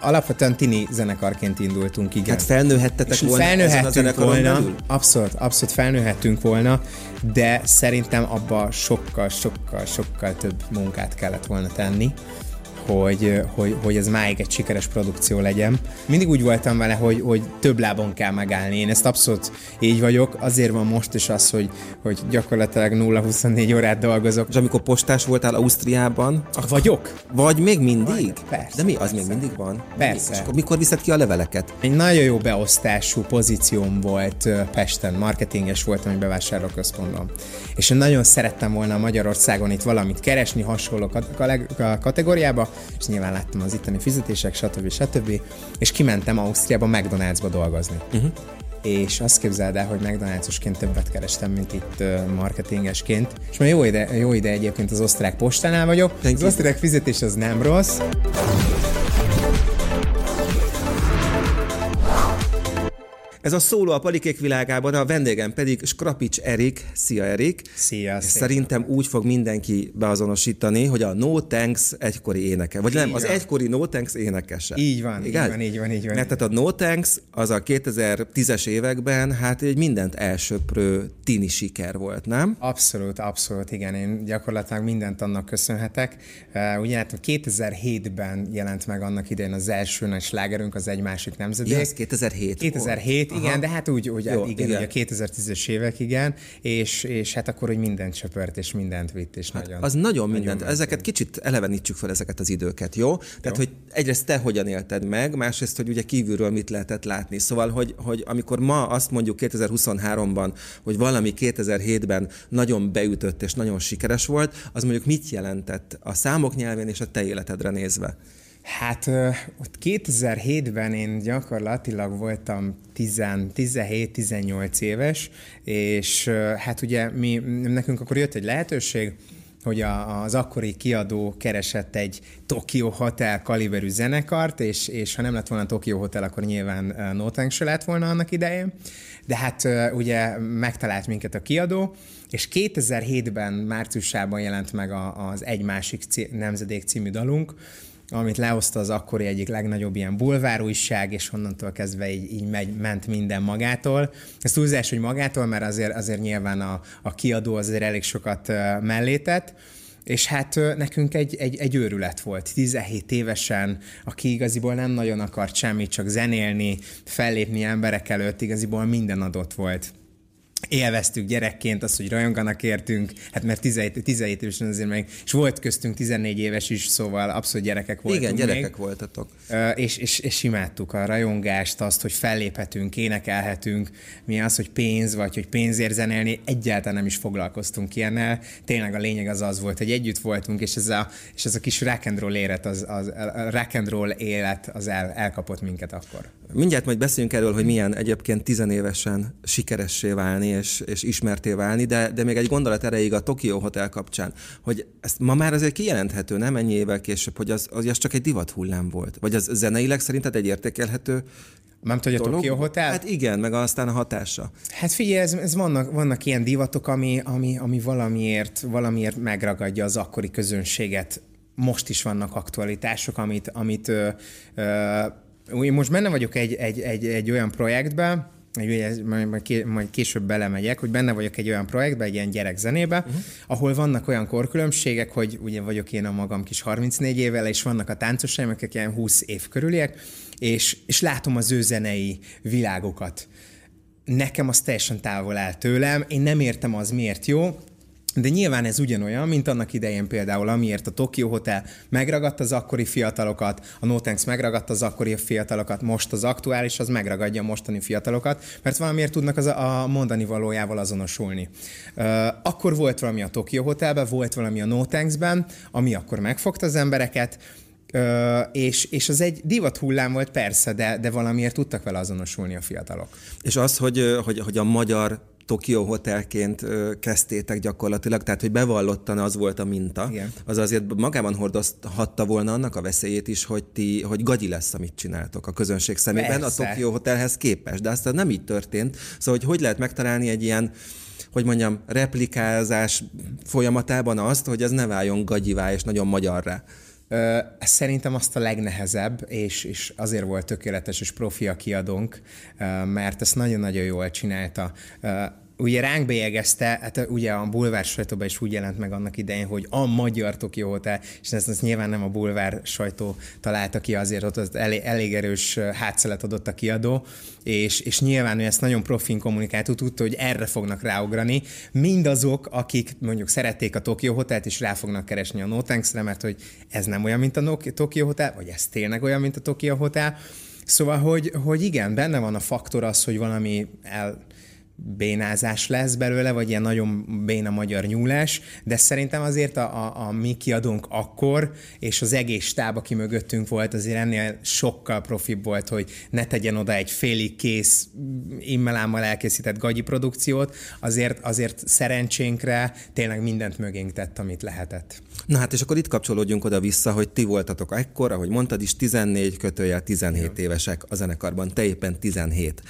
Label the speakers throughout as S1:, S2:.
S1: Alapvetően tini zenekarként indultunk, igen.
S2: Hát felnőhettetek
S1: És
S2: volna
S1: felnőhettünk volna,
S2: belül?
S1: abszolút, abszolút felnőhettünk volna, de szerintem abba sokkal, sokkal, sokkal több munkát kellett volna tenni, hogy, hogy, hogy ez máig egy sikeres produkció legyen. Mindig úgy voltam vele, hogy, hogy több lábon kell megállni. Én ezt abszolút így vagyok. Azért van most is az, hogy, hogy gyakorlatilag 0-24 órát dolgozok.
S2: És amikor postás voltál Ausztriában,
S1: Vagyok?
S2: vagy még mindig?
S1: Vagy, persze,
S2: De mi, az
S1: persze.
S2: még mindig van?
S1: Persze.
S2: És akkor mikor viszed ki a leveleket?
S1: Egy nagyon jó beosztású pozícióm volt Pesten, marketinges voltam egy bevásárlóközpontban. És én nagyon szerettem volna Magyarországon itt valamit keresni hasonló kat- a kategóriába, és nyilván láttam az itteni fizetések, stb. stb. És kimentem Ausztriába McDonald'sba dolgozni. Uh-huh. És azt képzeld el, hogy McDonald'osként többet kerestem, mint itt marketingesként. És már jó ide, jó ide egyébként az osztrák postánál vagyok. Az osztrák fizetés az nem rossz.
S2: Ez a szóló a palikék világában, a vendégem pedig Skrapics Erik. Szia Erik!
S1: Szia, szép
S2: szerintem úgy fog mindenki beazonosítani, hogy a No Thanks egykori éneke. Vagy nem, az egykori No Thanks énekese.
S1: Így van, így
S2: Igaz?
S1: van, így van, így van.
S2: Mert tehát a No Thanks az a 2010-es években hát egy mindent elsöprő tini siker volt, nem?
S1: Abszolút, abszolút, igen. Én gyakorlatilag mindent annak köszönhetek. Uh, ugye hát 2007-ben jelent meg annak idején az első nagy slágerünk, az egy másik nemzedék.
S2: Ja, ez 2007
S1: 2007,
S2: volt.
S1: Igen, de hát úgy, úgy
S2: Jó,
S1: Jó, igen,
S2: igen.
S1: ugye a 2010-es évek, igen, és, és hát akkor, hogy mindent söpört, és mindent vitt, és nagyon...
S2: Hát Az nagyon mindent.
S1: ment.
S2: Ezeket kicsit elevenítsük fel ezeket az időket, jó? Tehát, hogy egyrészt te hogyan élted meg, másrészt, hogy ugye kívülről mit lehetett látni. Szóval, hogy, hogy amikor ma azt mondjuk 2023-ban, hogy valami 2007-ben nagyon beütött és nagyon sikeres volt, az mondjuk mit jelentett a számok nyelvén és a te életedre nézve?
S1: Hát ott 2007-ben én gyakorlatilag voltam 10 17-18 éves, és hát ugye mi, nekünk akkor jött egy lehetőség, hogy a, az akkori kiadó keresett egy Tokyo Hotel kaliberű zenekart, és, és ha nem lett volna Tokyo Hotel, akkor nyilván No Thanks se lett volna annak idején. De hát ugye megtalált minket a kiadó, és 2007-ben márciusában jelent meg a, az Egy Másik Nemzedék című dalunk, amit lehozta az akkori egyik legnagyobb ilyen bulvárújság, és onnantól kezdve így, így megy, ment minden magától. Ez túlzás, hogy magától, mert azért, azért nyilván a, a kiadó azért elég sokat mellétett, és hát nekünk egy, egy, egy őrület volt. 17 évesen, aki igaziból nem nagyon akart semmit, csak zenélni, fellépni emberek előtt, igaziból minden adott volt élveztük gyerekként azt, hogy rajonganak értünk, hát mert 17, 17 évesen azért meg, és volt köztünk 14 éves is, szóval abszolút gyerekek voltunk
S2: Igen, gyerekek
S1: még.
S2: voltatok.
S1: És, és, és imádtuk a rajongást, azt, hogy felléphetünk, énekelhetünk, mi az, hogy pénz, vagy hogy pénzért zenélni, egyáltalán nem is foglalkoztunk ilyennel. Tényleg a lényeg az az volt, hogy együtt voltunk, és ez a, és ez a kis rock and roll élet, az, az, a rock and roll élet az el, elkapott minket akkor.
S2: Mindjárt majd beszéljünk erről, hogy milyen egyébként tizenévesen sikeressé válni és, és ismerté válni, de, de még egy gondolat erejéig a Tokyo Hotel kapcsán, hogy ezt ma már azért kijelenthető, nem ennyi évvel később, hogy az, az, az csak egy divat hullám volt. Vagy az zeneileg szerinted egy értékelhető
S1: Nem tudja, a? Tokyo Hotel?
S2: Hát igen, meg aztán a hatása.
S1: Hát figyelj, ez, ez vannak, vannak ilyen divatok, ami, ami, ami valamiért, valamiért megragadja az akkori közönséget. Most is vannak aktualitások, amit, amit ö, ö, én most benne vagyok egy, egy, egy, egy olyan projektben, ugye, majd, majd ké- majd később belemegyek, hogy benne vagyok egy olyan projektben, egy ilyen gyerekzenébe, uh-huh. ahol vannak olyan korkülönbségek, hogy ugye vagyok én a magam kis 34 évvel, és vannak a táncosaim, akik ilyen 20 év körüliek, és, és látom az ő zenei világokat nekem az teljesen távol áll tőlem, én nem értem az miért jó, de nyilván ez ugyanolyan, mint annak idején például, amiért a Tokyo Hotel megragadta az akkori fiatalokat, a No Thanks megragadta az akkori fiatalokat, most az aktuális az megragadja a mostani fiatalokat, mert valamiért tudnak az a mondani valójával azonosulni. Akkor volt valami a Tokyo Hotelben, volt valami a No Thanks-ben, ami akkor megfogta az embereket, Ö, és, és az egy divat hullám volt persze, de, de valamiért tudtak vele azonosulni a fiatalok.
S2: És az, hogy, hogy, hogy a magyar Tokyo Hotelként kezdtétek gyakorlatilag, tehát hogy bevallottan az volt a minta,
S1: Igen.
S2: az azért magában hordozhatta volna annak a veszélyét is, hogy ti, hogy gagyi lesz, amit csináltok a közönség szemében
S1: Persze.
S2: a Tokyo Hotelhez képest, de aztán nem így történt. Szóval, hogy hogy lehet megtalálni egy ilyen hogy mondjam, replikázás folyamatában azt, hogy ez ne váljon gagyivá és nagyon magyarrá.
S1: Szerintem azt a legnehezebb, és, és azért volt tökéletes és profi a kiadónk, mert ezt nagyon-nagyon jól csinálta ugye ránk bélyegezte, hát ugye a bulvár sajtóban is úgy jelent meg annak idején, hogy a magyar Tokyo Hotel, és ezt, ezt nyilván nem a bulvár sajtó találta ki, azért ott az elég, elég erős hátszelet adott a kiadó, és, és nyilván ő ezt nagyon profin kommunikáltó, tudta, hogy erre fognak ráugrani. Mindazok, akik mondjuk szerették a Tokyo Hotelt, és rá fognak keresni a No Thanks-re, mert hogy ez nem olyan, mint a Tokyo Hotel, vagy ez tényleg olyan, mint a Tokyo Hotel. Szóval, hogy, hogy igen, benne van a faktor az, hogy valami el, bénázás lesz belőle, vagy ilyen nagyon béna magyar nyúlás, de szerintem azért a, a, a mi kiadónk akkor, és az egész stáb, aki mögöttünk volt, azért ennél sokkal profibb volt, hogy ne tegyen oda egy félig kész, immelámmal elkészített gagyi produkciót, azért, azért szerencsénkre tényleg mindent mögénk tett, amit lehetett.
S2: Na hát, és akkor itt kapcsolódjunk oda-vissza, hogy ti voltatok ekkor, ahogy mondtad is, 14 kötőjel 17 Igen. évesek a zenekarban, te éppen 17.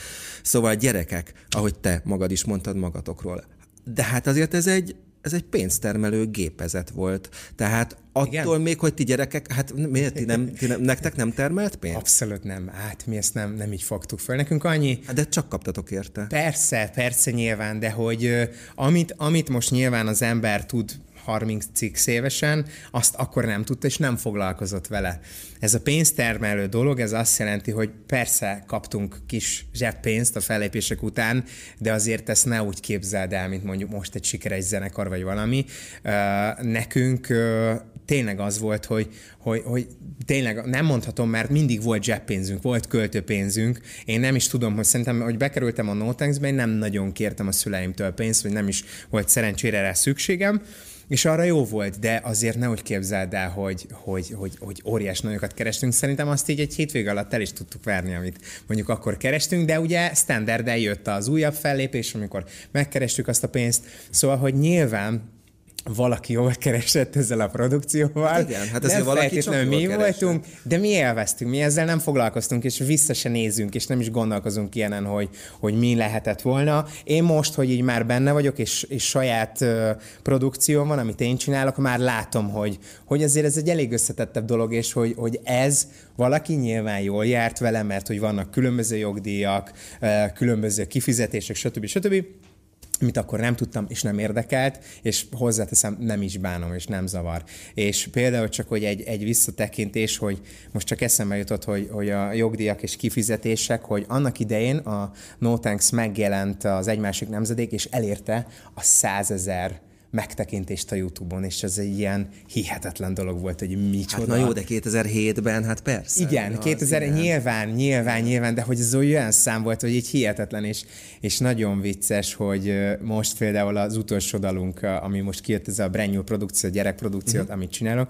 S2: Szóval gyerekek, ahogy te magad is mondtad magatokról. De hát azért ez egy, ez egy pénztermelő gépezet volt. Tehát attól Igen? még, hogy ti gyerekek, hát miért ti nem, ti nem, nektek nem termelt pénz?
S1: Abszolút nem. Hát mi ezt nem, nem így fogtuk föl. Nekünk annyi...
S2: Hát de csak kaptatok érte.
S1: Persze, persze nyilván, de hogy amit, amit most nyilván az ember tud 30 évesen, azt akkor nem tudta, és nem foglalkozott vele. Ez a pénztermelő dolog, ez azt jelenti, hogy persze kaptunk kis zseppénzt a fellépések után, de azért ezt ne úgy képzeld el, mint mondjuk most egy sikeres zenekar vagy valami. Nekünk tényleg az volt, hogy, hogy, hogy tényleg nem mondhatom, mert mindig volt zseppénzünk, volt költőpénzünk. Én nem is tudom, hogy szerintem, hogy bekerültem a Notanksbe, én nem nagyon kértem a szüleimtől pénzt, vagy nem is volt szerencsére rá szükségem. És arra jó volt, de azért nehogy képzeld el, hogy, hogy, hogy, hogy óriás nagyokat kerestünk. Szerintem azt így egy hétvég alatt el is tudtuk verni, amit mondjuk akkor kerestünk, de ugye standard jött az újabb fellépés, amikor megkerestük azt a pénzt. Szóval, hogy nyilván valaki jól keresett ezzel a produkcióval. Hát
S2: igen, hát ez valaki csak mi
S1: keresett. voltunk, de mi élveztünk, mi ezzel nem foglalkoztunk, és vissza se nézünk, és nem is gondolkozunk ilyenen, hogy, hogy mi lehetett volna. Én most, hogy így már benne vagyok, és, és saját uh, produkcióm van, amit én csinálok, már látom, hogy, hogy azért ez egy elég összetettebb dolog, és hogy, hogy ez valaki nyilván jól járt vele, mert hogy vannak különböző jogdíjak, uh, különböző kifizetések, stb. stb amit akkor nem tudtam, és nem érdekelt, és hozzáteszem, nem is bánom, és nem zavar. És például csak, hogy egy, egy visszatekintés, hogy most csak eszembe jutott, hogy, hogy a jogdíjak és kifizetések, hogy annak idején a No Thanks megjelent az egymásik nemzedék, és elérte a százezer megtekintést a YouTube-on, és ez egy ilyen hihetetlen dolog volt, hogy micsoda.
S2: Hát na jó, de 2007-ben, hát persze.
S1: Igen, az, 2000, igen. nyilván, nyilván, nyilván, de hogy ez olyan szám volt, hogy így hihetetlen, és, és nagyon vicces, hogy most például az utolsó dalunk, ami most kijött, ez a brand new produkció, gyerekprodukciót, uh-huh. amit csinálok,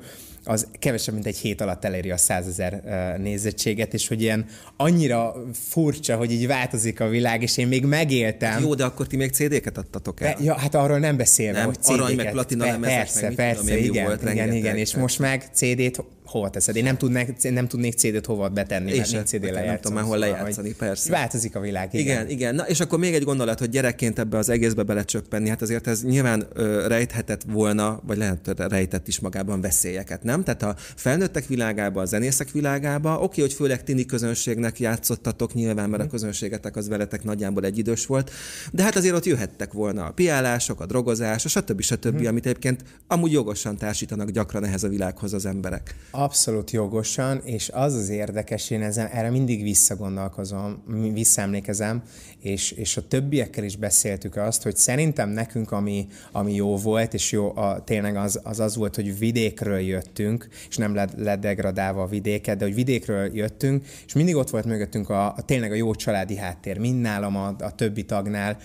S1: az kevesebb, mint egy hét alatt eléri a százezer nézettséget, és hogy ilyen annyira furcsa, hogy így változik a világ, és én még megéltem.
S2: Jó, de akkor ti még CD-ket adtatok el?
S1: Be, ja, hát arról nem beszélve, nem, hogy CD-ket.
S2: Arany, meg platina lemezek,
S1: persze, meg persze, tudom, igen, volt, igen, igen, és most meg CD-t hova teszed? Én nem tudnék, nem tudnék CD-t hova betenni,
S2: és mert CD lejátszom. Nem tudom már hol lejátszani, szóval, persze.
S1: Változik a világ, igen.
S2: igen. Igen, Na, és akkor még egy gondolat, hogy gyerekként ebbe az egészbe belecsöppenni, hát azért ez nyilván ö, rejthetett volna, vagy lehet rejtett is magában veszélyeket, nem? Tehát a felnőttek világába, a zenészek világába, oké, hogy főleg tini közönségnek játszottatok nyilván, mert a mhm. közönségetek az veletek nagyjából egy idős volt, de hát azért ott jöhettek volna a piálások, a drogozás, a stb. stb., hmm. amit egyébként amúgy jogosan társítanak gyakran ehhez a világhoz az emberek.
S1: Abszolút jogosan, és az az érdekes, én ezen, erre mindig visszagondolkozom, visszaemlékezem, és, és a többiekkel is beszéltük azt, hogy szerintem nekünk, ami, ami jó volt, és jó, a, tényleg az, az az volt, hogy vidékről jöttünk, és nem led, ledegradálva a vidéket, de hogy vidékről jöttünk, és mindig ott volt mögöttünk a, a tényleg a jó családi háttér, mind nálam a, a többi tagnál,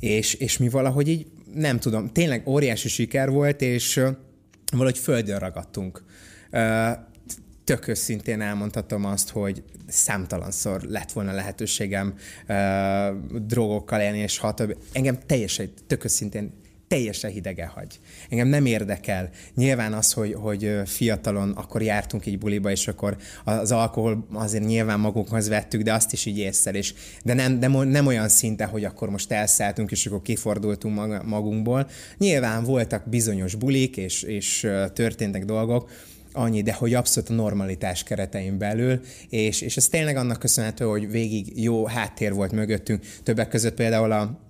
S1: és, és mi valahogy így, nem tudom, tényleg óriási siker volt, és valahogy földön ragadtunk tök őszintén elmondhatom azt, hogy számtalanszor lett volna lehetőségem uh, drogokkal élni, és ha több. Engem teljesen, tök őszintén teljesen hidege hagy. Engem nem érdekel. Nyilván az, hogy, hogy fiatalon akkor jártunk így buliba, és akkor az alkohol azért nyilván magunkhoz vettük, de azt is így észre. És, de nem, nem, nem olyan szinte, hogy akkor most elszálltunk, és akkor kifordultunk magunkból. Nyilván voltak bizonyos bulik, és, és történtek dolgok, annyi, de hogy abszolút a normalitás keretein belül, és, és ez tényleg annak köszönhető, hogy végig jó háttér volt mögöttünk, többek között például a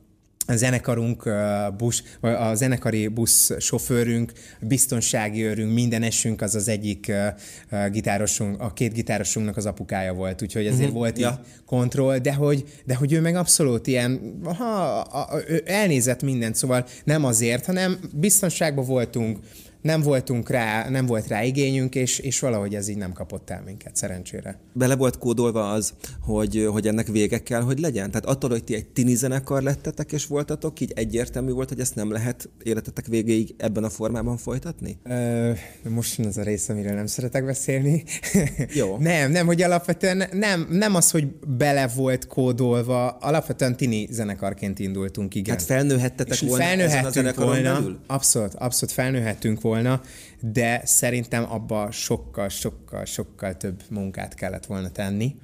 S1: a zenekarunk, busz, a zenekari busz sofőrünk, biztonsági őrünk, minden esünk az az egyik gitárosunk, a két gitárosunknak az apukája volt, úgyhogy ezért uh-huh, volt ja. így kontroll, de hogy, de hogy ő meg abszolút ilyen, ha, elnézett mindent, szóval nem azért, hanem biztonságban voltunk, nem voltunk rá, nem volt rá igényünk, és, és valahogy ez így nem kapott el minket, szerencsére.
S2: Bele volt kódolva az, hogy, hogy ennek vége kell, hogy legyen? Tehát attól, hogy ti egy tini zenekar lettetek és voltatok, így egyértelmű volt, hogy ezt nem lehet életetek végéig ebben a formában folytatni?
S1: Ö, most az a rész, amiről nem szeretek beszélni.
S2: Jó.
S1: nem, nem, hogy alapvetően nem, nem az, hogy bele volt kódolva, alapvetően tini zenekarként indultunk, igen.
S2: Tehát felnőhettetek
S1: és
S2: volna
S1: felnőhettünk
S2: ezen a
S1: volna,
S2: belül?
S1: Abszolút, abszolút felnőhettünk volna, volna, de szerintem abba sokkal, sokkal, sokkal több munkát kellett volna tenni,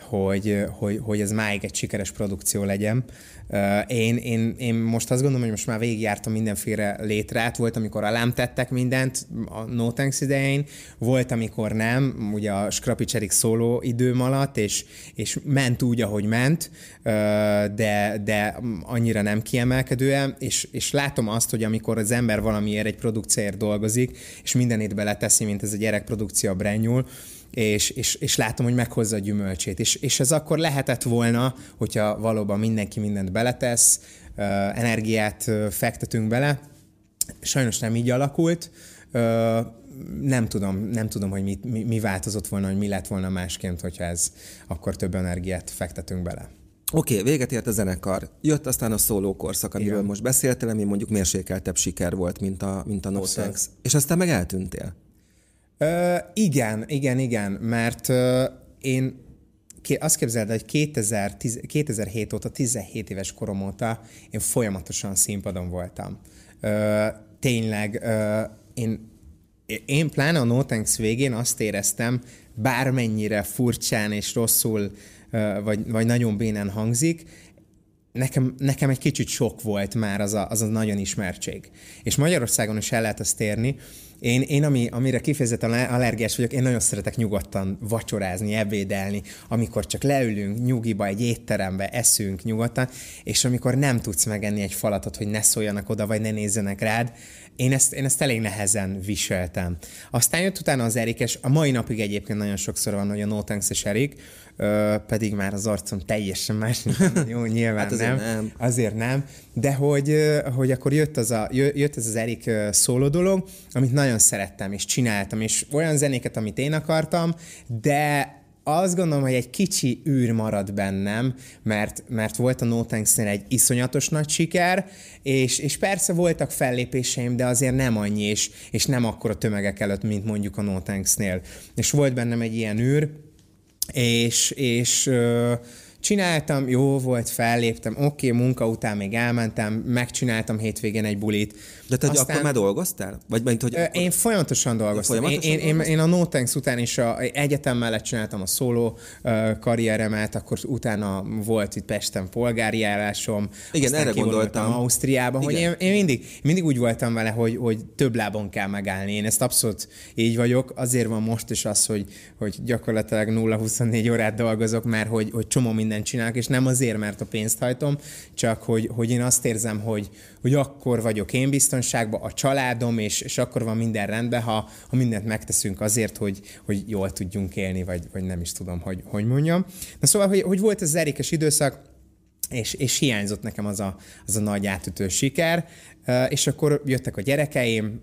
S1: hogy, hogy, hogy ez máig egy sikeres produkció legyen. Én, én, én most azt gondolom, hogy most már végigjártam mindenféle létrát. Volt, amikor alám tettek mindent a No Thanks idején, volt, amikor nem, ugye a Scrappy Cserik szóló időm alatt, és, és ment úgy, ahogy ment, de, de annyira nem kiemelkedően, és, és látom azt, hogy amikor az ember valamiért egy produkcióért dolgozik, és mindenét beleteszi, mint ez a gyerekprodukció a Brenyúl, és, és, és látom, hogy meghozza a gyümölcsét. És, és ez akkor lehetett volna, hogyha valóban mindenki mindent beletesz, energiát fektetünk bele. Sajnos nem így alakult. Nem tudom, nem tudom, hogy mi, mi, mi változott volna, hogy mi lett volna másként, hogyha ez akkor több energiát fektetünk bele.
S2: Oké, okay, véget ért a zenekar. Jött aztán a szóló korszak, amiről Igen. most beszéltél, ami mondjuk mérsékeltebb siker volt, mint a, mint a No Thanks. És aztán meg eltűntél.
S1: Igen, igen, igen, mert ö, én azt képzeld, hogy 2010, 2007 óta, 17 éves korom óta én folyamatosan színpadon voltam. Ö, tényleg, ö, én, én pláne a No Thanks végén azt éreztem, bármennyire furcsán és rosszul, ö, vagy, vagy nagyon bénen hangzik, nekem, nekem egy kicsit sok volt már az a, az a nagyon ismertség. És Magyarországon is el lehet azt érni, én, én ami, amire kifejezetten allergiás vagyok, én nagyon szeretek nyugodtan vacsorázni, ebédelni, amikor csak leülünk nyugiba egy étterembe, eszünk nyugodtan, és amikor nem tudsz megenni egy falatot, hogy ne szóljanak oda, vagy ne nézzenek rád, én ezt, én ezt elég nehezen viseltem. Aztán jött utána az Erik, és a mai napig egyébként nagyon sokszor van, hogy a No Thanks és Erik, ö, pedig már az arcom teljesen más, jó, nyilván hát azért nem, nem, azért nem, de hogy, hogy akkor jött, az a, jött ez az Erik szóló dolog, amit nagyon szerettem, és csináltam, és olyan zenéket, amit én akartam, de azt gondolom, hogy egy kicsi űr marad bennem, mert, mert volt a No thanks egy iszonyatos nagy siker, és, és persze voltak fellépéseim, de azért nem annyi, és, és nem akkora tömegek előtt, mint mondjuk a No Thanks-nél. És volt bennem egy ilyen űr, és, és Csináltam, jó volt, felléptem, oké, okay, munka után még elmentem, megcsináltam hétvégén egy bulit.
S2: De te Aztán, akkor már dolgoztál? Vagy mint, hogy akkor...
S1: Én folyamatosan dolgoztam. Folyamatosan én, én, én, a No Thanks után is a egyetem mellett csináltam a szóló karrieremet, akkor utána volt itt Pesten polgári állásom.
S2: Igen, erre gondoltam.
S1: Ausztriában, hogy én, én mindig, mindig úgy voltam vele, hogy, hogy több lábon kell megállni. Én ezt abszolút így vagyok. Azért van most is az, hogy, hogy gyakorlatilag 0-24 órát dolgozok, mert hogy, hogy csomó minden mindent csinálok, és nem azért, mert a pénzt hajtom, csak hogy, hogy én azt érzem, hogy, hogy akkor vagyok én biztonságban, a családom, és, és akkor van minden rendben, ha, ha mindent megteszünk azért, hogy, hogy jól tudjunk élni, vagy, vagy nem is tudom, hogy, hogy mondjam. Na szóval, hogy, hogy volt ez az erikes időszak, és, és hiányzott nekem az a, az a nagy átütő siker, és akkor jöttek a gyerekeim,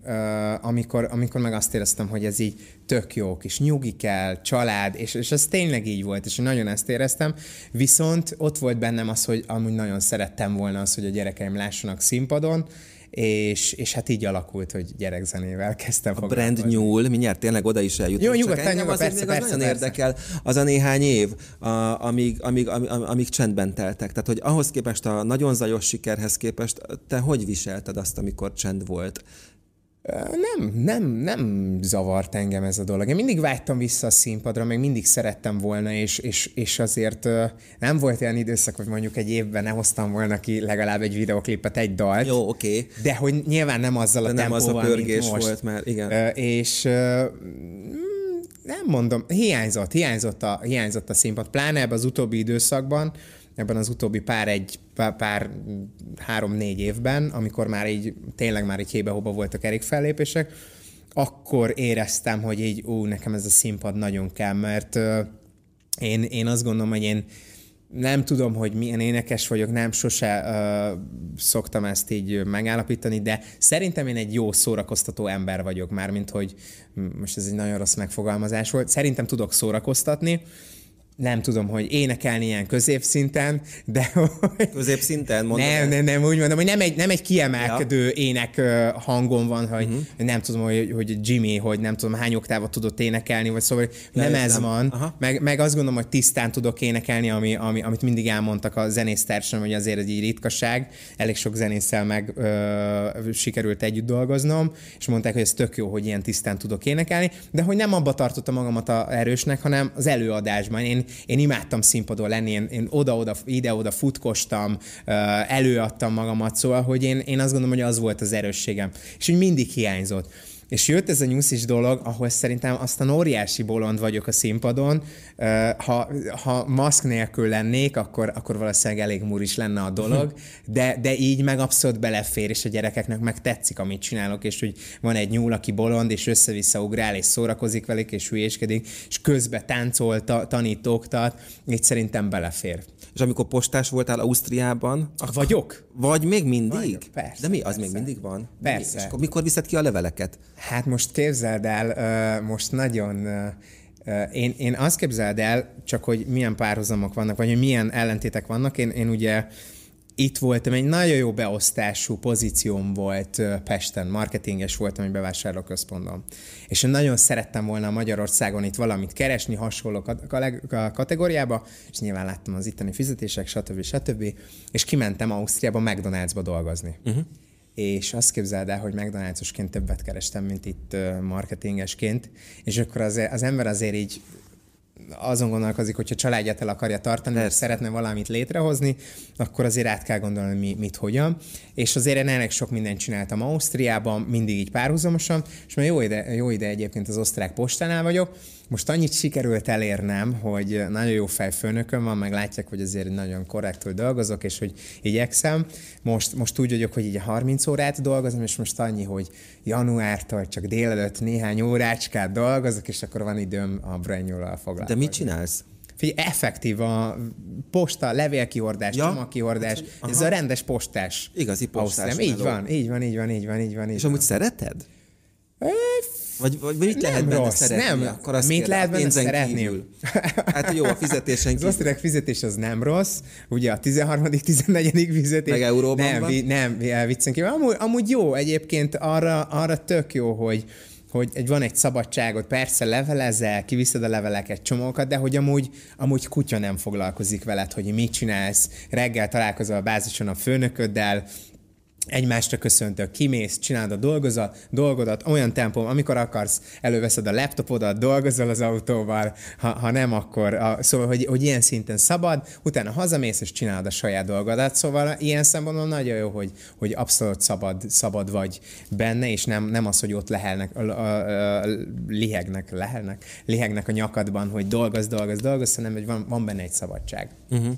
S1: amikor, amikor meg azt éreztem, hogy ez így tök jó, kis nyugi kell, család, és, és ez tényleg így volt, és nagyon ezt éreztem, viszont ott volt bennem az, hogy amúgy nagyon szerettem volna az, hogy a gyerekeim lássanak színpadon, és, és hát így alakult, hogy gyerekzenével kezdtem
S2: A brand nyúl, mindjárt tényleg oda is eljutunk.
S1: Jó, nyugodtan, nyugodtan, persze, persze,
S2: nagyon persze. érdekel az a néhány év, a, amíg, amíg, amíg, amíg csendben teltek. Tehát, hogy ahhoz képest a nagyon zajos sikerhez képest, te hogy viselted azt, amikor csend volt?
S1: Nem, nem, nem zavart engem ez a dolog. Én mindig vágytam vissza a színpadra, meg mindig szerettem volna, és, és, és azért nem volt olyan időszak, hogy mondjuk egy évben nem hoztam volna ki legalább egy videoklipet, egy dalt.
S2: Jó, oké. Okay.
S1: De hogy nyilván nem azzal a
S2: De nem
S1: tempóval,
S2: az a pörgés
S1: mint most.
S2: volt már, igen.
S1: És nem mondom, hiányzott, hiányzott a, hiányzott a színpad, pláne ebben az utóbbi időszakban, ebben az utóbbi pár egy, pár, pár három-négy évben, amikor már így tényleg már így hébe-hóba voltak kerékfellépések, akkor éreztem, hogy így, ú, nekem ez a színpad nagyon kell, mert uh, én, én azt gondolom, hogy én nem tudom, hogy milyen énekes vagyok, nem sose uh, szoktam ezt így megállapítani, de szerintem én egy jó szórakoztató ember vagyok, mármint hogy most ez egy nagyon rossz megfogalmazás volt. Szerintem tudok szórakoztatni, nem tudom, hogy énekelni ilyen középszinten, de...
S2: Középszinten mondom?
S1: Nem, nem, nem, úgy mondom, hogy nem egy, nem egy kiemelkedő ja. ének hangom van, hogy uh-huh. nem tudom, hogy, hogy Jimmy, hogy nem tudom, hány oktávot tudott énekelni, vagy szóval ja, nem ez nem. van. Meg, meg azt gondolom, hogy tisztán tudok énekelni, ami, ami, amit mindig elmondtak a zenésztársam, hogy azért egy ritkaság. Elég sok zenésszel meg ö, sikerült együtt dolgoznom, és mondták, hogy ez tök jó, hogy ilyen tisztán tudok énekelni, de hogy nem abba tartottam magamat a erősnek, hanem az előadásban. Én én imádtam színpadon lenni, én, én oda-oda, ide-oda futkostam, előadtam magamat, szóval, hogy én, én azt gondolom, hogy az volt az erősségem. És úgy mindig hiányzott. És jött ez a nyuszis dolog, ahol szerintem aztán óriási bolond vagyok a színpadon. Ha, ha maszk nélkül lennék, akkor, akkor valószínűleg elég muris lenne a dolog, de, de így meg abszolút belefér, és a gyerekeknek meg tetszik, amit csinálok, és hogy van egy nyúl, aki bolond, és össze-vissza ugrál, és szórakozik velük, és hülyéskedik, és közbe táncol, ta, tanít, oktat, így szerintem belefér.
S2: És amikor postás voltál Ausztriában?
S1: Akkor... Vagyok.
S2: Vagy még mindig?
S1: Vagyok, persze.
S2: De mi? Az
S1: persze.
S2: még mindig van?
S1: Persze.
S2: És akkor mikor viszed ki a leveleket?
S1: Hát most képzeld el, most nagyon... Én, én azt képzeld el, csak hogy milyen párhuzamok vannak, vagy hogy milyen ellentétek vannak. Én, én ugye itt voltam, egy nagyon jó beosztású pozícióm volt Pesten, marketinges voltam egy bevásárlóközpontban. És én nagyon szerettem volna Magyarországon itt valamit keresni, hasonló kategóriába, és nyilván láttam az itteni fizetések, stb. stb. És kimentem Ausztriába McDonald'sba dolgozni. Uh-huh és azt képzeld el, hogy McDonald'sosként többet kerestem, mint itt marketingesként, és akkor az, az ember azért így azon gondolkozik, hogyha családját el akarja tartani, Persze. és szeretne valamit létrehozni, akkor azért át kell gondolni, mi, mit, hogyan. És azért én elég sok mindent csináltam Ausztriában, mindig így párhuzamosan, és már jó ide, jó ide egyébként az osztrák postánál vagyok, most annyit sikerült elérnem, hogy nagyon jó fejfőnököm van, meg látják, hogy azért nagyon korrektül dolgozok, és hogy igyekszem. Most, most úgy vagyok, hogy így 30 órát dolgozom, és most annyi, hogy januártól csak délelőtt néhány órácskát dolgozok, és akkor van időm a brainyúlal foglalkozni.
S2: De mit csinálsz?
S1: Figyelj, effektív a posta, levélkihordás, ja? csomagkihordás, hát, ez a rendes postás.
S2: Igazi postás.
S1: Így van, így van, így van, így van, így van.
S2: És amúgy szereted? Vagy, vagy mit
S1: nem
S2: lehet benne
S1: rossz,
S2: szeretni?
S1: Nem,
S2: Akkor azt
S1: mit lehet benne szeretni?
S2: Kívül. Hát jó, a fizetésen
S1: kívül. Az osztrák fizetés az nem rossz, ugye a 13 14 fizetés.
S2: Meg euróban
S1: nem,
S2: van?
S1: Vi, nem, viccen kívül. Amúgy, amúgy jó, egyébként arra, arra tök jó, hogy, hogy egy, van egy szabadságot, persze levelezel, kiviszed a leveleket, csomókat, de hogy amúgy, amúgy kutya nem foglalkozik veled, hogy mit csinálsz, reggel találkozol a bázison a főnököddel, egymásra köszöntök, kimész, csinálod a dolgozat, dolgodat olyan tempó, amikor akarsz, előveszed a laptopodat, dolgozol az autóval, ha, ha nem, akkor a, szóval, hogy, hogy ilyen szinten szabad, utána hazamész és csinálod a saját dolgodat, szóval ilyen szempontból nagyon jó, hogy, hogy abszolút szabad, szabad vagy benne, és nem, nem az, hogy ott lehelnek, a, a, a, lihegnek, lehelnek, lihegnek a nyakadban, hogy dolgoz, dolgoz, dolgoz, hanem hogy van, van benne egy szabadság.
S2: Uh-huh.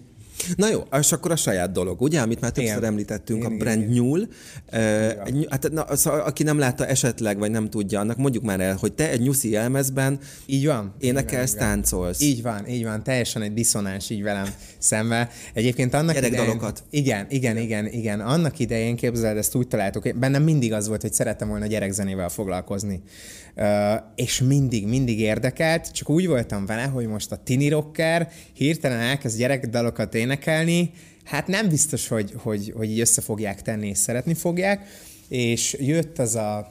S2: Na jó, és akkor a saját dolog, ugye, amit már többször igen. említettünk, igen, a brand igen. nyúl. Uh, hát, na, szóval, aki nem látta esetleg, vagy nem tudja, annak mondjuk már el, hogy te egy nyuszi elmezben
S1: így van,
S2: énekelsz,
S1: így van,
S2: táncolsz.
S1: Így van, így van, teljesen egy diszonáns így velem szembe. Egyébként annak
S2: Gyerekdalokat.
S1: idején, igen, igen, igen, igen. Annak idején képzeld, ezt úgy találtuk, bennem mindig az volt, hogy szerettem volna gyerekzenével foglalkozni. Uh, és mindig, mindig érdekelt, csak úgy voltam vele, hogy most a tini rocker hirtelen elkezd gyerekdalokat énekelni, hát nem biztos, hogy, hogy, hogy így össze fogják tenni, és szeretni fogják, és jött az a,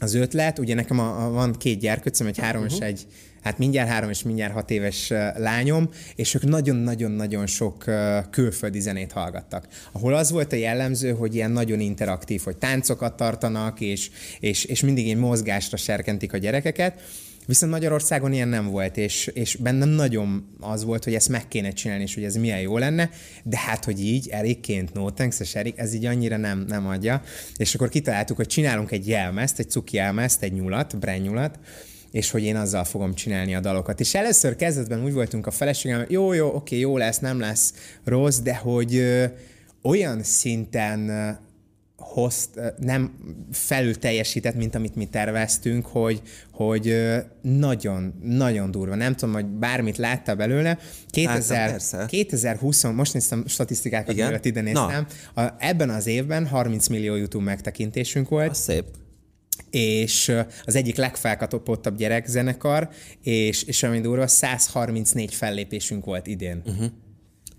S1: az ötlet, ugye nekem a, a, van két gyerkőcöm, egy három uh-huh. és egy hát mindjárt három és mindjárt hat éves lányom, és ők nagyon-nagyon-nagyon sok külföldi zenét hallgattak. Ahol az volt a jellemző, hogy ilyen nagyon interaktív, hogy táncokat tartanak, és, és, és mindig egy mozgásra serkentik a gyerekeket, Viszont Magyarországon ilyen nem volt, és, és bennem nagyon az volt, hogy ezt meg kéne csinálni, és hogy ez milyen jó lenne, de hát, hogy így Erikként, no thanks, és Erik, ez így annyira nem, nem adja. És akkor kitaláltuk, hogy csinálunk egy jelmezt, egy cuki jelmezt, egy nyulat, nyulat, és hogy én azzal fogom csinálni a dalokat. És először kezdetben úgy voltunk a feleségem, jó, jó, oké, jó lesz, nem lesz rossz, de hogy ö, olyan szinten hozt, nem felül teljesített, mint amit mi terveztünk, hogy, hogy nagyon, nagyon durva. Nem tudom, hogy bármit látta belőle. 2000, Láttam, 2020, most néztem statisztikákat, Igen? mielőtt ide néztem. A, ebben az évben 30 millió YouTube megtekintésünk volt.
S2: Az szép
S1: és az egyik legfelkatopottabb gyerekzenekar, és, és ami durva, 134 fellépésünk volt idén. Uh-huh.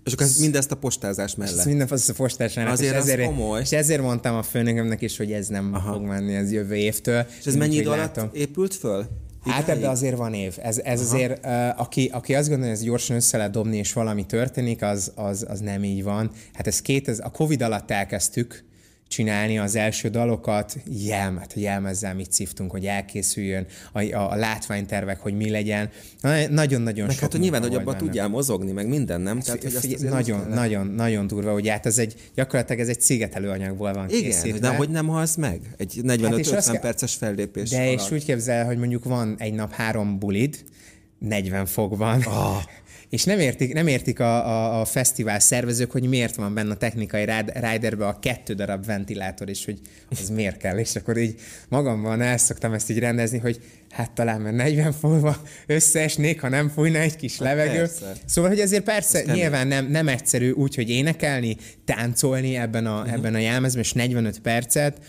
S2: És akkor ez mindez a postázás mellett.
S1: minden a postázás mellett.
S2: Azért és ezért, komoly.
S1: És ezért mondtam a főnökömnek is, hogy ez nem Aha. fog menni az jövő évtől.
S2: És ez mennyi idő alatt épült föl?
S1: Hát ebbe azért van év. Ez, ez azért, uh, aki, aki azt gondolja, hogy ez gyorsan össze lehet dobni, és valami történik, az, az, az nem így van. Hát ez két, ez, a Covid alatt elkezdtük, csinálni az első dalokat, jelmet, jelmezzel mit szívtunk, hogy elkészüljön, a, a, a látványtervek, hogy mi legyen. Nagyon-nagyon
S2: meg sok hát, hogy nyilván, hogy abban tudjál mozogni, meg minden, nem? Tehát,
S1: hogy azt nagyon, nagyon, nagyon durva, hogy hát ez egy, gyakorlatilag ez egy szigetelő anyagból van
S2: Igen, készítve. de hogy nem halsz meg? Egy 45-50 hát perces fellépés
S1: De alatt. és úgy képzel, hogy mondjuk van egy nap három bulid, 40 fokban. Oh. És nem értik, nem értik a, a, a fesztivál szervezők, hogy miért van benne a technikai riderbe a kettő darab ventilátor, és hogy az miért kell. És akkor így magamban el szoktam ezt így rendezni, hogy hát talán mert 40 fokba összeesnék, ha nem fújna egy kis hát levegő. Persze. Szóval, hogy ezért persze Ez nyilván nem, nem egyszerű úgy, hogy énekelni, táncolni ebben a, uh-huh. ebben a jelmezben, és 45 percet,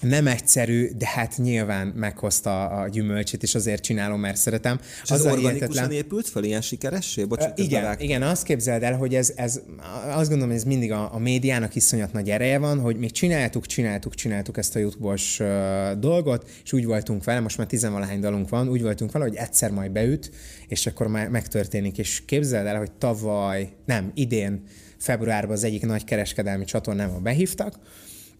S1: nem egyszerű, de hát nyilván meghozta a gyümölcsét, és azért csinálom, mert szeretem.
S2: És az, az organikusan hihetetlen... épült fel ilyen sikeressé?
S1: Bocsánat, igen, igen, azt képzeld el, hogy ez, ez azt gondolom, ez mindig a, a médiának iszonyat nagy ereje van, hogy még csináltuk, csináltuk, csináltuk ezt a YouTube-os uh, dolgot, és úgy voltunk vele, most már tizenvalahány dalunk van, úgy voltunk vele, hogy egyszer majd beüt, és akkor már megtörténik. És képzeld el, hogy tavaly, nem, idén, februárban az egyik nagy kereskedelmi csatornába behívtak,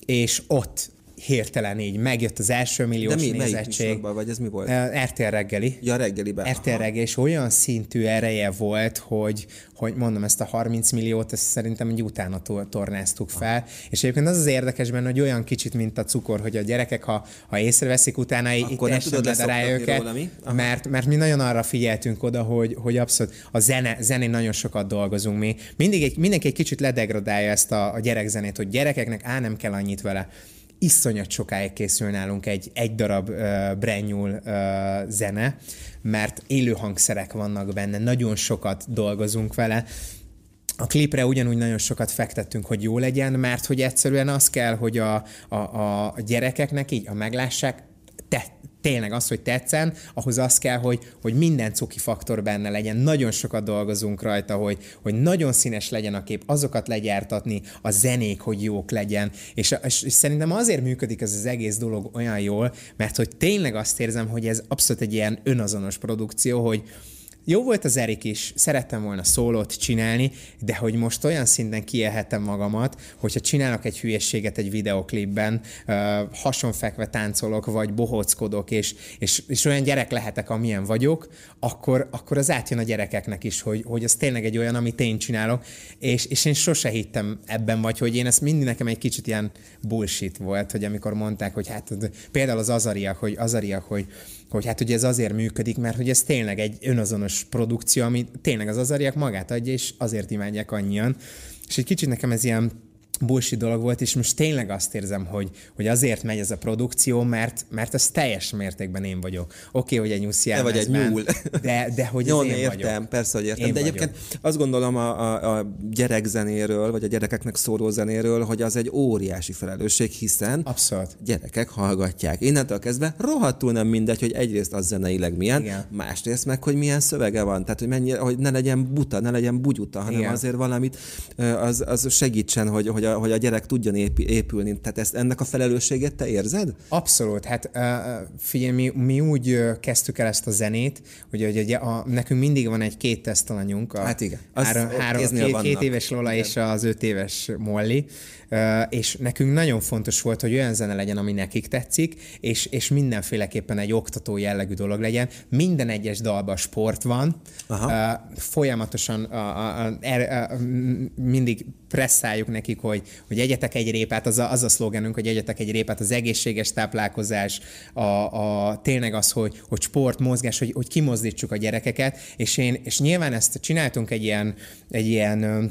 S1: és ott hirtelen így megjött az első milliós De mi, nézettség.
S2: vagy ez mi volt?
S1: RTL reggeli.
S2: Ja, reggeliben.
S1: RTL reggeli, és olyan szintű ereje volt, hogy, hogy mondom, ezt a 30 milliót, ezt szerintem egy utána tornáztuk fel. Aha. És egyébként az az érdekes benne, hogy olyan kicsit, mint a cukor, hogy a gyerekek, ha, ha észreveszik utána, Akkor itt nem tudod rá őket, róla, mi? mert, mert mi nagyon arra figyeltünk oda, hogy, hogy abszolút a zene, zenén nagyon sokat dolgozunk mi. Mindig egy, mindenki egy kicsit ledegradálja ezt a, a gyerekzenét, hogy gyerekeknek á, nem kell annyit vele iszonyat sokáig készül nálunk egy, egy darab uh, brand uh, zene, mert élő hangszerek vannak benne, nagyon sokat dolgozunk vele, a klipre ugyanúgy nagyon sokat fektettünk, hogy jó legyen, mert hogy egyszerűen az kell, hogy a, a, a gyerekeknek így a meglássák, te, tényleg az, hogy tetszen, ahhoz az kell, hogy, hogy minden cuki faktor benne legyen. Nagyon sokat dolgozunk rajta, hogy, hogy nagyon színes legyen a kép, azokat legyártatni, a zenék, hogy jók legyen. És, és, és szerintem azért működik ez az egész dolog olyan jól, mert hogy tényleg azt érzem, hogy ez abszolút egy ilyen önazonos produkció, hogy, jó volt az Erik is, szerettem volna szólót csinálni, de hogy most olyan szinten kielhetem magamat, hogyha csinálok egy hülyességet egy videoklipben, uh, hasonfekve táncolok, vagy bohóckodok, és, és, és olyan gyerek lehetek, amilyen vagyok, akkor, akkor az átjön a gyerekeknek is, hogy, hogy ez tényleg egy olyan, amit én csinálok, és, és én sose hittem ebben, vagy hogy én ezt mindig nekem egy kicsit ilyen bullshit volt, hogy amikor mondták, hogy hát például az azariak, hogy azariak, hogy hogy hát ugye ez azért működik, mert hogy ez tényleg egy önazonos produkció, ami tényleg az azariak magát adja, és azért imádják annyian. És egy kicsit nekem ez ilyen bullshit dolog volt, és most tényleg azt érzem, hogy, hogy azért megy ez a produkció, mert, mert ez teljes mértékben én vagyok. Oké, okay, hogy egy nyuszi
S2: vagy egy nyúl.
S1: De, de hogy
S2: Jó,
S1: én
S2: értem,
S1: vagyok.
S2: persze, hogy értem. Én de egyébként vagyok. azt gondolom a, a, a gyerekzenéről, vagy a gyerekeknek szóló zenéről, hogy az egy óriási felelősség, hiszen
S1: Abszolút.
S2: gyerekek hallgatják. Innentől kezdve rohadtul nem mindegy, hogy egyrészt az zeneileg milyen, Igen. másrészt meg, hogy milyen szövege van. Tehát, hogy, mennyi, hogy ne legyen buta, ne legyen bugyuta, hanem Igen. azért valamit az, az segítsen, hogy, hogy a, hogy a gyerek tudjon épülni. Tehát ezt, ennek a felelősséget te érzed?
S1: Abszolút. Hát figyelj, mi, mi úgy kezdtük el ezt a zenét, hogy, hogy a, a, nekünk mindig van egy két tesztalanyunk. A
S2: hát igen.
S1: három, három, két, két éves Lola igen. és az öt éves Molly és nekünk nagyon fontos volt, hogy olyan zene legyen, ami nekik tetszik, és, és mindenféleképpen egy oktató jellegű dolog legyen. Minden egyes dalban sport van, Aha. folyamatosan a, a, a, a, a, mindig presszáljuk nekik, hogy, hogy egyetek egy répát, az a, az a szlogenünk, hogy egyetek egy répát, az egészséges táplálkozás, a, a, tényleg az, hogy, hogy sport, mozgás, hogy, hogy kimozdítsuk a gyerekeket, és én, és nyilván ezt csináltunk egy ilyen, egy ilyen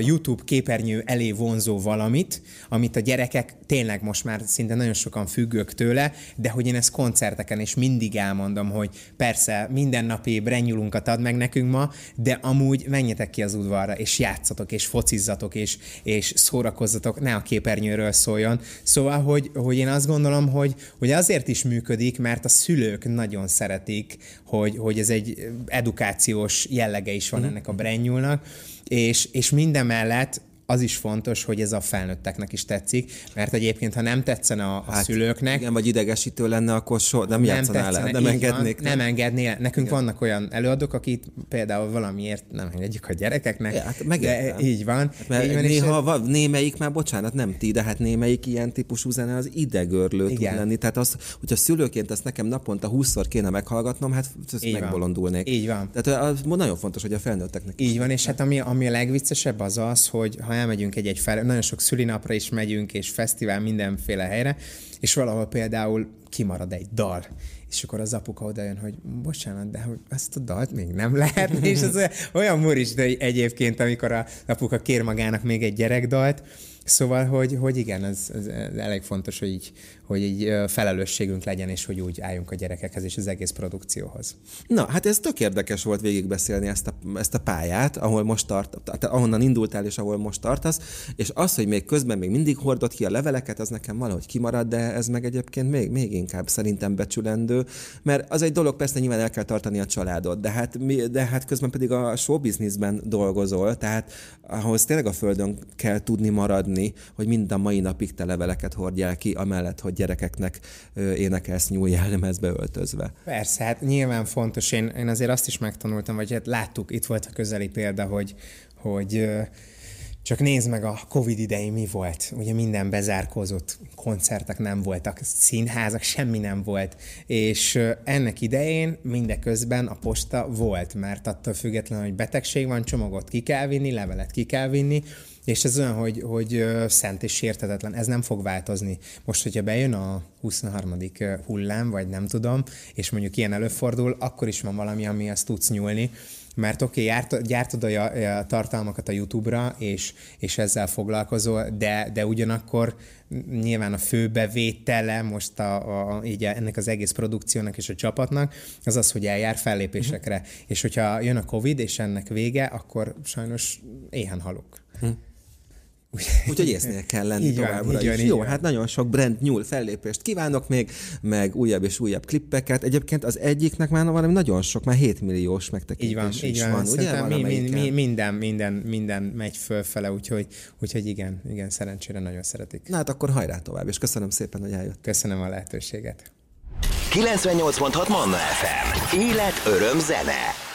S1: YouTube képernyő elé vonzó valamit, amit a gyerekek tényleg most már szinte nagyon sokan függők tőle, de hogy én ezt koncerteken is mindig elmondom, hogy persze mindennapi brenyulunkat ad meg nekünk ma, de amúgy menjetek ki az udvarra, és játszatok, és focizzatok, és, és szórakozzatok, ne a képernyőről szóljon. Szóval, hogy, hogy én azt gondolom, hogy, hogy azért is működik, mert a szülők nagyon szeretik, hogy, hogy ez egy edukációs jellege is van mhm. ennek a brenyulnak, és, és minden mellett az is fontos, hogy ez a felnőtteknek is tetszik, mert egyébként, ha nem tetszene a, a hát, szülőknek...
S2: Igen, vagy idegesítő lenne, akkor so, nem, nem játszanál el, nem engednék.
S1: Van, nem engednél. Nekünk igen. vannak olyan előadók, akik például valamiért nem engedjük a gyerekeknek. Ja, hát de így van. Hát,
S2: mert
S1: így
S2: van néha és... van, némelyik már, bocsánat, nem ti, de hát némelyik ilyen típusú zene az idegörlő tud lenni. Tehát az, hogyha szülőként ezt nekem naponta 20-szor kéne meghallgatnom, hát ezt megbolondulnék.
S1: Így van.
S2: Tehát az nagyon fontos, hogy a felnőtteknek
S1: Így van, és hát ami, ami a legviccesebb az az, hogy ha elmegyünk egy-egy fel, nagyon sok szülinapra is megyünk, és fesztivál mindenféle helyre, és valahol például kimarad egy dal, és akkor az apuka oda jön, hogy bocsánat, de ezt a dalt még nem lehet, és az olyan, muris, de egyébként, amikor a apuka kér magának még egy gyerekdalt, Szóval, hogy, hogy igen, ez, ez, ez elég fontos, hogy így, hogy így felelősségünk legyen, és hogy úgy álljunk a gyerekekhez és az egész produkcióhoz.
S2: Na, hát ez tök érdekes volt végigbeszélni ezt a, ezt a pályát, ahol most tart, ahonnan indultál, és ahol most tartasz, és az, hogy még közben még mindig hordott ki a leveleket, az nekem valahogy kimarad, de ez meg egyébként még, még inkább szerintem becsülendő, mert az egy dolog, persze nyilván el kell tartani a családot, de hát, de hát közben pedig a showbizniszben dolgozol, tehát ahhoz tényleg a földön kell tudni maradni, hogy mind a mai napig te leveleket hordjál ki, amellett, hogy gyerekeknek énekelsz nyúl jellemezbe öltözve.
S1: Persze, hát nyilván fontos. Én, én azért azt is megtanultam, vagy hát láttuk, itt volt a közeli példa, hogy, hogy csak nézd meg a Covid idején mi volt. Ugye minden bezárkózott, koncertek nem voltak, színházak, semmi nem volt. És ennek idején mindeközben a posta volt, mert attól függetlenül, hogy betegség van, csomagot ki kell vinni, levelet ki kell vinni, és ez olyan, hogy, hogy szent és sértetetlen, ez nem fog változni. Most, hogyha bejön a 23. hullám, vagy nem tudom, és mondjuk ilyen előfordul, akkor is van valami, amihez tudsz nyúlni, mert oké, okay, gyártod a, a tartalmakat a YouTube-ra, és, és ezzel foglalkozol, de, de ugyanakkor nyilván a fő bevétele most a, a, így ennek az egész produkciónak és a csapatnak, az az, hogy eljár fellépésekre. Uh-huh. És hogyha jön a Covid, és ennek vége, akkor sajnos éhen halok. Uh-huh.
S2: Úgyhogy észnél kell lenni így továbbra van, is. Így Jó, van. hát nagyon sok brand nyúl fellépést kívánok még, meg újabb és újabb klippeket. Egyébként az egyiknek már valami nagyon sok, már 7 milliós megtekintés így van, is így van. van ugye?
S1: Mi, mi, mi, minden, minden, minden megy fölfele, úgyhogy, úgyhogy igen, igen, szerencsére nagyon szeretik.
S2: Na hát akkor hajrá tovább, és köszönöm szépen, hogy eljött.
S1: Köszönöm a lehetőséget.
S3: 98.6 Manna FM. Élet, öröm, zene.